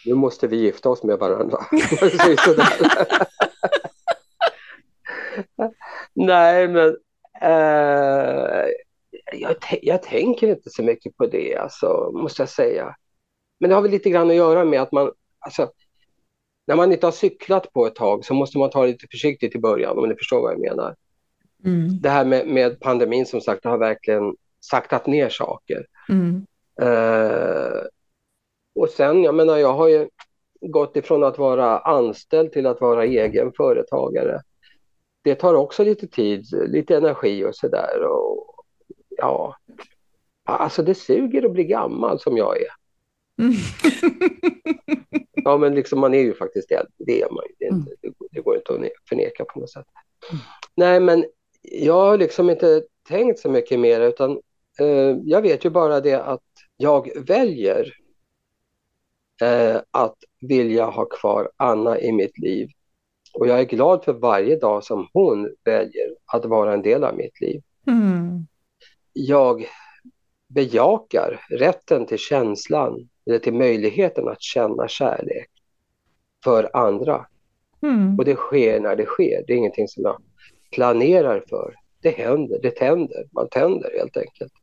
Nu måste vi gifta oss med varandra. Nej, men eh, jag, jag tänker inte så mycket på det, alltså, måste jag säga. Men det har väl lite grann att göra med att man, alltså, när man inte har cyklat på ett tag så måste man ta det lite försiktigt i början, om ni förstår vad jag menar. Mm. Det här med, med pandemin som sagt, det har verkligen saktat ner saker. Mm. Eh, och sen, jag menar, jag har ju gått ifrån att vara anställd till att vara egen företagare. Det tar också lite tid, lite energi och sådär. Och, ja, alltså det suger att bli gammal som jag är. Mm. Ja, men liksom man är ju faktiskt äldre, det är man ju. Det, är inte, det, det går inte att ne- förneka på något sätt. Nej, men jag har liksom inte tänkt så mycket mer utan eh, jag vet ju bara det att jag väljer eh, att vilja ha kvar Anna i mitt liv. Och jag är glad för varje dag som hon väljer att vara en del av mitt liv. Mm. Jag bejakar rätten till känslan eller till möjligheten att känna kärlek för andra. Mm. Och det sker när det sker. Det är ingenting som jag planerar för. Det händer, det tänder, man tänder helt enkelt.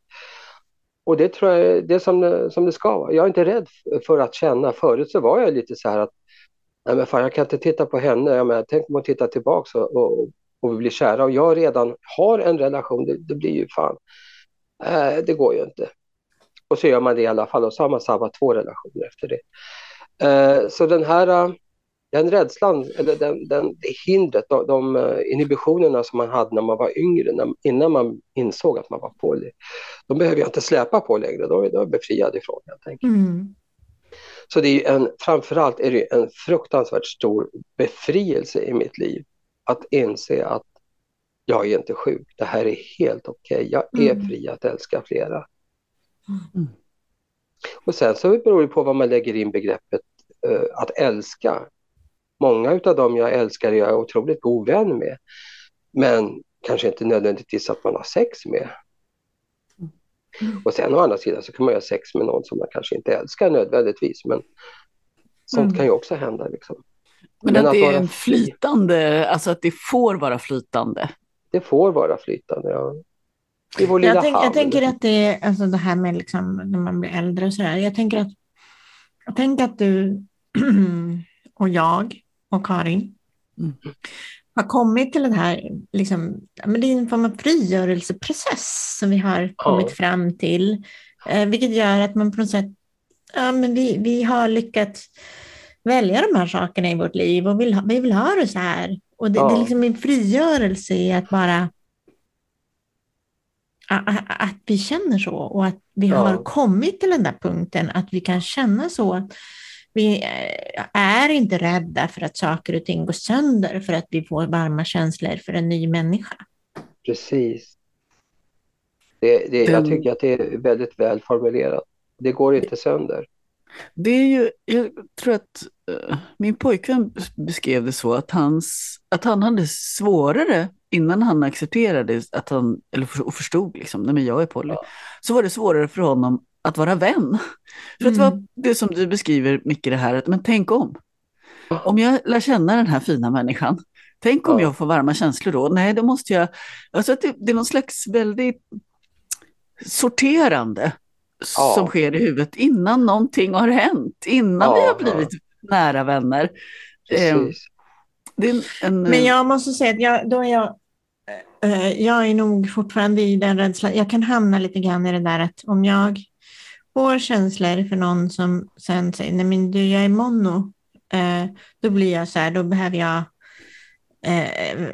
Och det tror jag är det som, det som det ska vara. Jag är inte rädd för att känna. Förut så var jag lite så här att nej men fan, jag kan inte titta på henne. Jag menar, tänk om hon tittar tillbaka och, och, och vi blir kära. Och jag redan har en relation. Det, det blir ju fan, äh, det går ju inte. Och så gör man det i alla fall och så har man sabbat två relationer efter det. Eh, så den här eh, den rädslan, eller den, den, det hindret, de, de eh, inhibitionerna som man hade när man var yngre, när, innan man insåg att man var poly, de behöver jag inte släpa på längre, De är jag befriad ifrån helt enkelt. Mm. Så det är en, framförallt är det en fruktansvärt stor befrielse i mitt liv att inse att jag är inte sjuk, det här är helt okej, jag är Mm. fri att älska flera. Mm. Och sen så beror det på vad man lägger in begreppet eh, att älska. Många utav dem jag älskar är jag otroligt god vän med. Men kanske inte nödvändigtvis att man har sex med. Och sen å andra sidan så kan man ha sex med någon som man kanske inte älskar nödvändigtvis. Men sånt Mm. kan ju också hända. Liksom. Men, Men att att det är vara en flytande, alltså att det får vara flytande. Det får vara flytande. Ja. I vår lilla Jag, tänk, jag tänker att det är alltså det här med liksom, när man blir äldre och sådär. Jag tänker att, jag tänker att du och jag och Karin Mm. Har kommit till den här, liksom, ja, men det är en form av frigörelseprocess som vi har kommit fram till. Eh, vilket gör att man på något sätt, ja men vi, vi har lyckats välja de här sakerna i vårt liv och vill ha, vi vill ha det så här. Och det, det är Ja. liksom en frigörelse i att bara att vi känner så och att vi Ja. har kommit till den där punkten att vi kan känna så vi eh, är inte rädda för att saker och ting går sönder för att vi får varma känslor för en ny människa. Precis. Det, det, jag tycker att det är väldigt väl formulerat. Det går inte sönder. Det är ju, jag tror att eh, min pojkvän beskrev det så att, hans, att han hade svårare innan han accepterade att han, eller och förstod liksom, nej men jag är poly, Ja. så var det svårare för honom att vara vän. För att det var Mm. det som du beskriver mycket det här, att men tänk om. Om jag lär känna den här fina människan, tänk om Ja. jag får varma känslor då? Nej, då måste jag, alltså att det, det är någon slags väldigt sorterande Ja. som sker i huvudet innan någonting har hänt, innan vi Ja, har blivit nära vänner. Eh, en, en, Men jag måste säga att jag, då är jag, eh, jag är nog fortfarande i den rädslan. Jag kan hamna lite grann i det där att om jag får känslor för någon som sen säger nej men du jag är mono, eh, då blir jag så här, då behöver jag eh,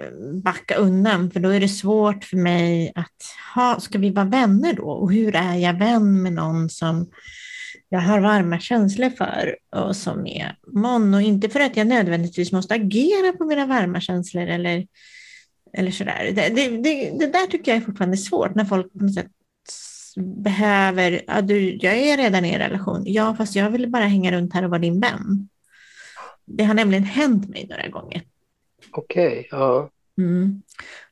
backa undan för då är det svårt för mig att ha, ska vi vara vänner då? Och hur är jag vän med någon som jag har varma känslor för och som är mono. Inte för att jag nödvändigtvis måste agera på mina varma känslor eller Eller sådär. Det, det, det, det där tycker jag är fortfarande svårt när folk på något sätt behöver, ja, du, jag är redan i en relation, ja fast jag vill bara hänga runt här och vara din vän. Det har nämligen hänt mig några gånger. Okej, okay, ja. Mm.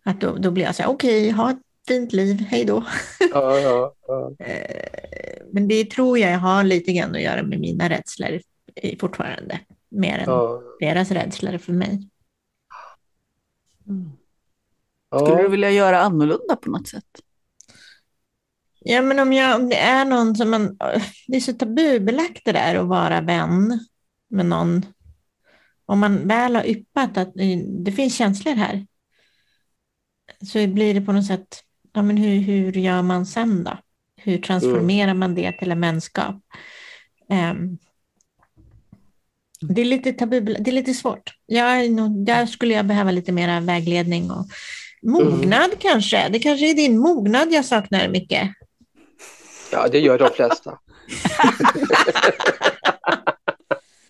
Att då, då blir jag så här, okej, okay, ha ett fint liv, hej då. Ja, ja, ja. Eh, men det tror jag har lite grann att göra med mina rädslor fortfarande, mer än ja. deras rädslor för mig. Mm. Skulle du vilja göra annorlunda på något sätt? Ja, men om, jag, om det är någon som man... Det är så tabubelagt det där att vara vän med någon. Om man väl har yppat att det finns känslor här så blir det på något sätt, ja men hur, hur gör man sen då? Hur transformerar mm. man det till en vänskap? Um, det är lite tabu, det är lite svårt. Jag, där skulle jag behöva lite mer vägledning och mognad mm. kanske. Det kanske är din mognad jag saknar mycket. Ja, det gör de flesta.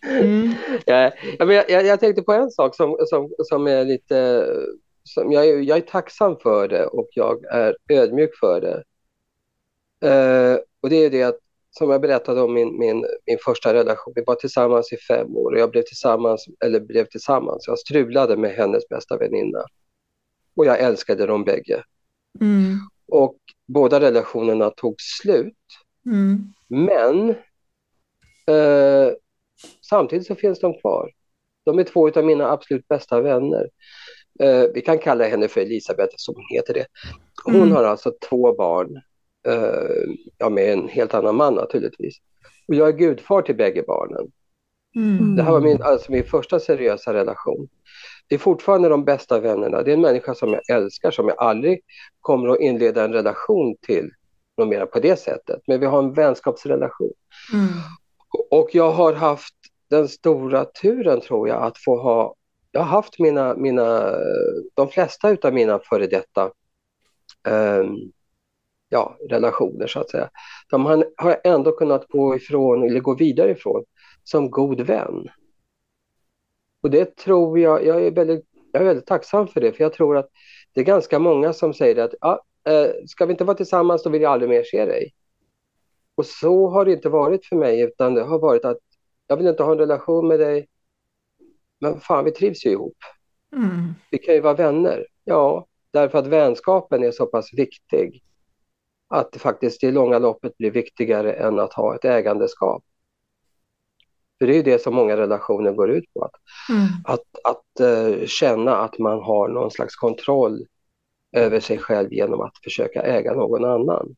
mm. ja, jag, jag, jag, tänkte på en sak som, som, som är lite... Som jag, jag är tacksam för det och jag är ödmjuk för det. Uh, och det är det att, som jag berättade om min, min, min första relation, vi var tillsammans i fem år och jag blev tillsammans, eller blev tillsammans, jag strulade med hennes bästa väninna. Och jag älskade dem bägge. Mm. Och båda relationerna tog slut. Mm. Men eh, samtidigt så finns de kvar. De är två av mina absolut bästa vänner. Eh, vi kan kalla henne för Elisabeth som hon heter det. Hon mm. har alltså två barn. Eh, ja, med en helt annan man naturligtvis. Och jag är gudfar till bägge barnen. Mm. Det här var min, alltså min första seriösa relation är fortfarande de bästa vännerna. Det är en människa som jag älskar, som jag aldrig kommer att inleda en relation till något mer på det sättet. Men vi har en vänskapsrelation. Mm. Och jag har haft den stora turen tror jag att få ha, jag har haft mina, mina de flesta av mina före detta um, ja, relationer så att säga. De har, har jag ändå kunnat gå ifrån eller gå vidare ifrån som god vän. Och det tror jag, jag är, väldigt, jag är väldigt tacksam för det, för jag tror att det är ganska många som säger att ah, ska vi inte vara tillsammans då vill jag aldrig mer se dig. Och så har det inte varit för mig, utan det har varit att jag vill inte ha en relation med dig, men fan vi trivs ju ihop. Mm. Vi kan ju vara vänner. Ja, därför att vänskapen är så pass viktig att det faktiskt i långa loppet blir viktigare än att ha ett ägandeskap. För det är det som många relationer går ut på. Att, mm. att, att uh, känna att man har någon slags kontroll över sig själv genom att försöka äga någon annan.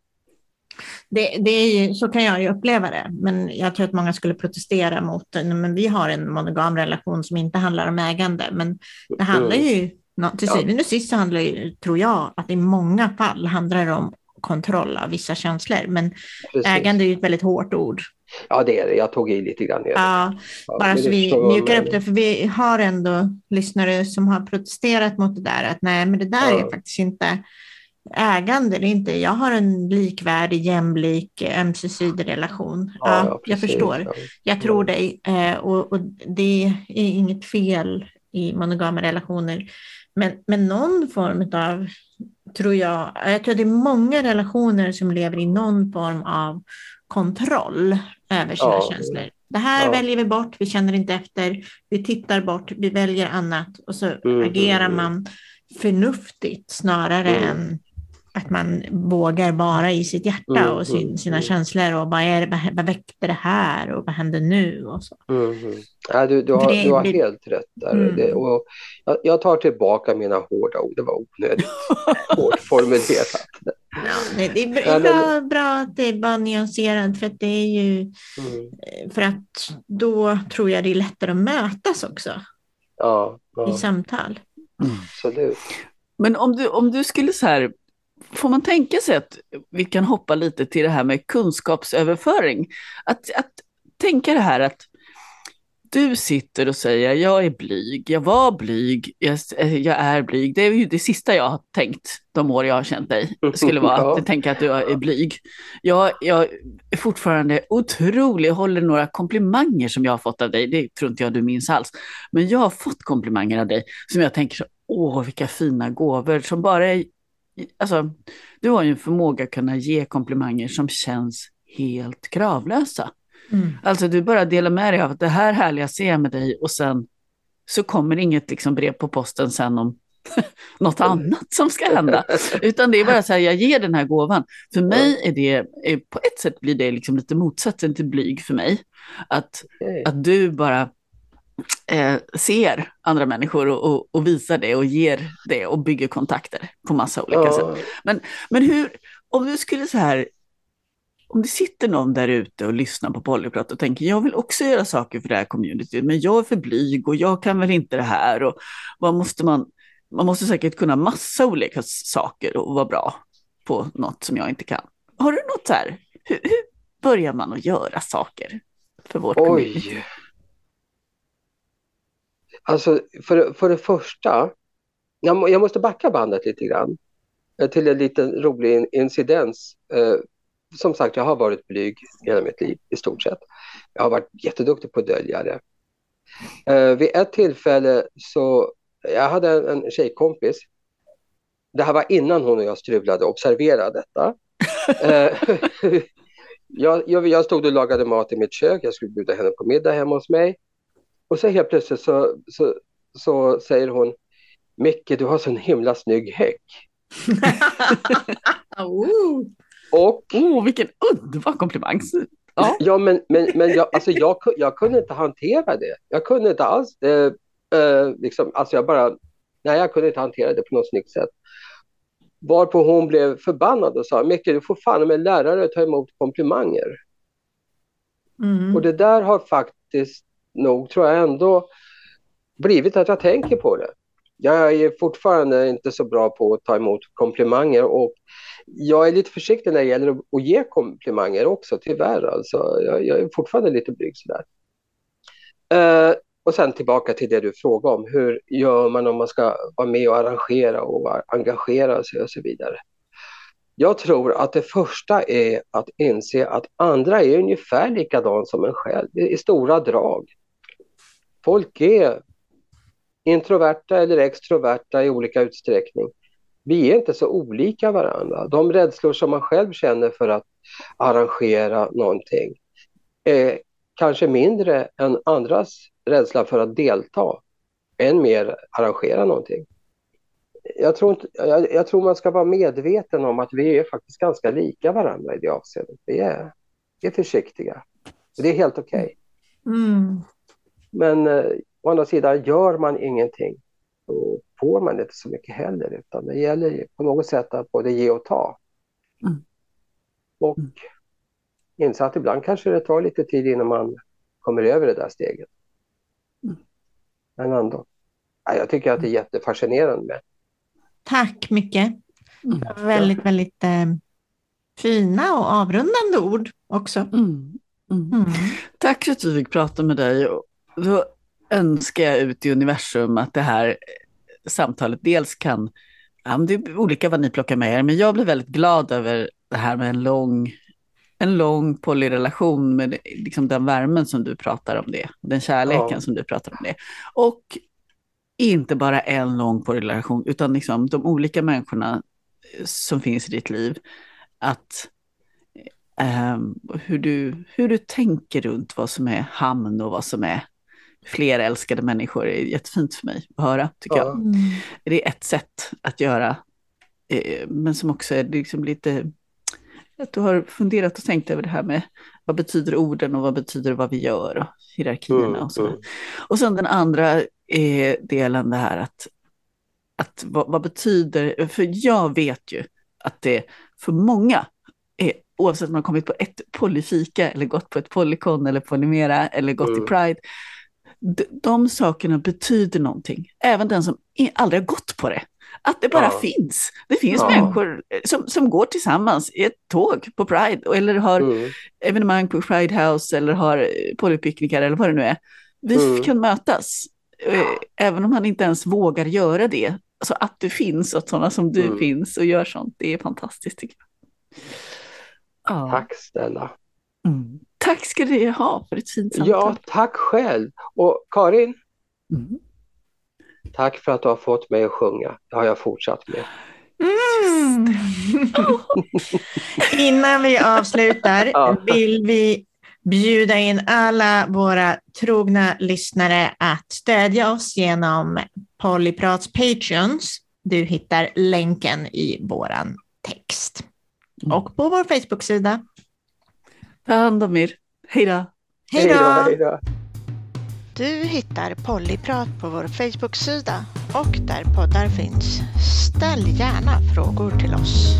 Det, det är ju, så kan jag ju uppleva det, men jag tror att många skulle protestera mot men vi har en monogam relation som inte handlar om ägande, men det handlar mm. ju till syvende och sist så handlar det, tror jag, att i många fall handlar det om kontroll av vissa känslor, men Precis. ägande är ju ett väldigt hårt ord. Ja, det är det. Jag tog i lite grann. Ja, bara så vi mjukar upp det, för vi har ändå lyssnare som har protesterat mot det där, att nej, men det där ja. är faktiskt inte ägande, det är inte, jag har en likvärdig, jämlik, ömsesidig relation. Ja, ja, ja jag förstår. Jag tror dig eh, och, och, det är inget fel i monogama relationer. Men, men någon form av, tror jag, jag tror det är många relationer som lever i någon form av kontroll över sina ja. känslor. Det här ja. väljer vi bort, vi känner inte efter, vi tittar bort, vi väljer annat och så mm. agerar man förnuftigt snarare mm. än att man vågar vara i sitt hjärta mm, och sin, mm, sina mm. känslor och vad, är det, vad väckte det här och vad händer nu och så. Mm, mm. ja, du, du, har, det, du har helt rätt där. Mm. Det, och jag, jag, tar tillbaka mina hårda ord, det var onödigt hårt formulerat. Ja, det, det är bra, bra att det är bara nyanserat för att det är ju eh, för att då tror jag det är lättare att mötas också ja, ja. i samtal. Absolut. Men om du, om du skulle så här får man tänka sig att vi kan hoppa lite till det här med kunskapsöverföring? Att, att tänka det här att du sitter och säger jag är blyg, jag var blyg, jag, jag, är blyg. Det är ju det sista jag har tänkt de år jag har känt dig, skulle vara ja. att tänka att du är blyg. Jag, jag är fortfarande otrolig, jag håller några komplimanger som jag har fått av dig, det tror inte jag du minns alls. Men jag har fått komplimanger av dig som jag tänker så, åh vilka fina gåvor som bara är, alltså du har ju en förmåga att kunna ge komplimanger som känns helt kravlösa. Mm. Alltså du bara delar med dig av att det här härliga ser jag med dig och sen så kommer inget liksom brev på posten sen om något annat som ska hända. Utan det är bara så här, jag ger den här gåvan. För mig är det, på ett sätt blir det liksom lite motsatsen till blyg för mig. Att, okay. att du bara eh, ser andra människor och, och, och, visar det och ger det och bygger kontakter på massa olika oh. sätt. Men, men hur, om du skulle så här, om det sitter någon där ute och lyssnar på Polyprat och tänker jag vill också göra saker för det här communityt, men jag är för blyg och jag kan väl inte det här och vad måste man, man måste säkert kunna massa olika saker och vara bra på något som jag inte kan. Har du något så här, hur, hur börjar man att göra saker för vårt Oj. community? Alltså för, för det första, jag, jag måste backa bandet lite grann eh, till en liten rolig incidens. Eh, som sagt, jag har varit blyg hela mitt liv i stort sett. Jag har varit jätteduktig på att dölja det. Eh, vid ett tillfälle så, jag hade en, tjejkompis. Det här var innan hon och jag strulade, observera detta. jag, jag, jag stod och lagade mat i mitt kök, jag skulle bjuda henne på middag hemma hos mig. Och så helt plötsligt så, så, så säger hon Micke, du har så en himla snygg häck. oh. Och, oh, vilken underbar komplimang. Ja, ja men, men, men jag, alltså jag, jag kunde inte hantera det. Jag kunde inte alls det. Eh, liksom, alltså jag bara, nej, jag kunde inte hantera det på något snyggt sätt. Varpå hon blev förbannad och sa, Micke, du får fan med lärare ta emot komplimanger. Mm. Och det där har faktiskt nog, tror jag ändå, blivit att jag tänker på det. Jag är fortfarande inte så bra på att ta emot komplimanger och jag är lite försiktig när det gäller att ge komplimanger också, tyvärr. Alltså, jag, jag är fortfarande lite blyg sådär. Eh, och sen tillbaka till det du frågade om. Hur gör man om man ska vara med och arrangera och engagera sig och så vidare. Jag tror att det första är att inse att andra är ungefär likadant som en själv i stora drag. Folk är introverta eller extroverta i olika utsträckning vi är inte så olika varandra. De rädslor som man själv känner för att arrangera någonting är kanske mindre än andras rädsla för att delta. Än mer arrangera någonting. Jag tror, inte, jag, jag, tror man ska vara medveten om att vi är faktiskt ganska lika varandra i det avseendet. Vi är, vi är försiktiga. Det är helt okej. Okay. Mm. Men eh, å andra sidan, gör man ingenting så får man inte så mycket heller utan det gäller på något sätt att både ge och ta. Mm. Och mm. inse att ibland kanske det tar lite tid innan man kommer över det där steget. Mm. Men ändå. Ja, jag tycker att det är jättefascinerande. Tack mycket. Mm. Väldigt, väldigt eh, fina och avrundande ord också. Mm. Mm. Tack för att vi fick prata med dig. Då önskar jag ut i universum att det här samtalet dels kan, ja, det är olika vad ni plockar med er, men jag blir väldigt glad över det här med en lång, en lång polyrelation med liksom den värmen som du pratar om det, den kärleken ja. som du pratar om det. Och inte bara en lång polyrelation, utan liksom de olika människorna som finns i ditt liv. Att um, hur, du, hur du tänker runt vad som är hamn och vad som är fler älskade människor är jättefint för mig att höra, tycker ja. jag. Mm. Det är ett sätt att göra, eh, men som också är liksom lite, att du har funderat och tänkt över det här med vad betyder orden och vad betyder vad vi gör och hierarkierna mm, och så. Mm. Och sen den andra är delen det här att, att vad, vad betyder, för jag vet ju att det för många är oavsett om man kommit på ett polyfika eller gått på ett polycon eller polymera eller gått mm. i Pride, de sakerna betyder någonting. Även den som aldrig har gått på det. Att det bara ja. finns. Det finns ja. människor eh, som, som går tillsammans i ett tåg på Pride eller har mm. evenemang på Pride House eller har eh, polypicknickar eller vad det nu är. Vi mm. kan mötas. Eh, även om man inte ens vågar göra det. Alltså att du finns och sådana som du mm. finns och gör sånt, det är fantastiskt tycker jag. Ja. Tack snälla. Mm. Tack ska du ha för ett fint samtal. Ja, tack själv. Och Karin? Mm. Tack för att du har fått mig att sjunga. Det har jag fortsatt med. Mm. Innan vi avslutar Ja. vill vi bjuda in alla våra trogna lyssnare att stödja oss genom Polyprats Patreons. Du hittar länken i våran text. Och på vår Facebook-sida. Ta hand om er. Hej då! Hej då! Du hittar Pollyprat på vår Facebook-sida och där poddar finns. Ställ gärna frågor till oss.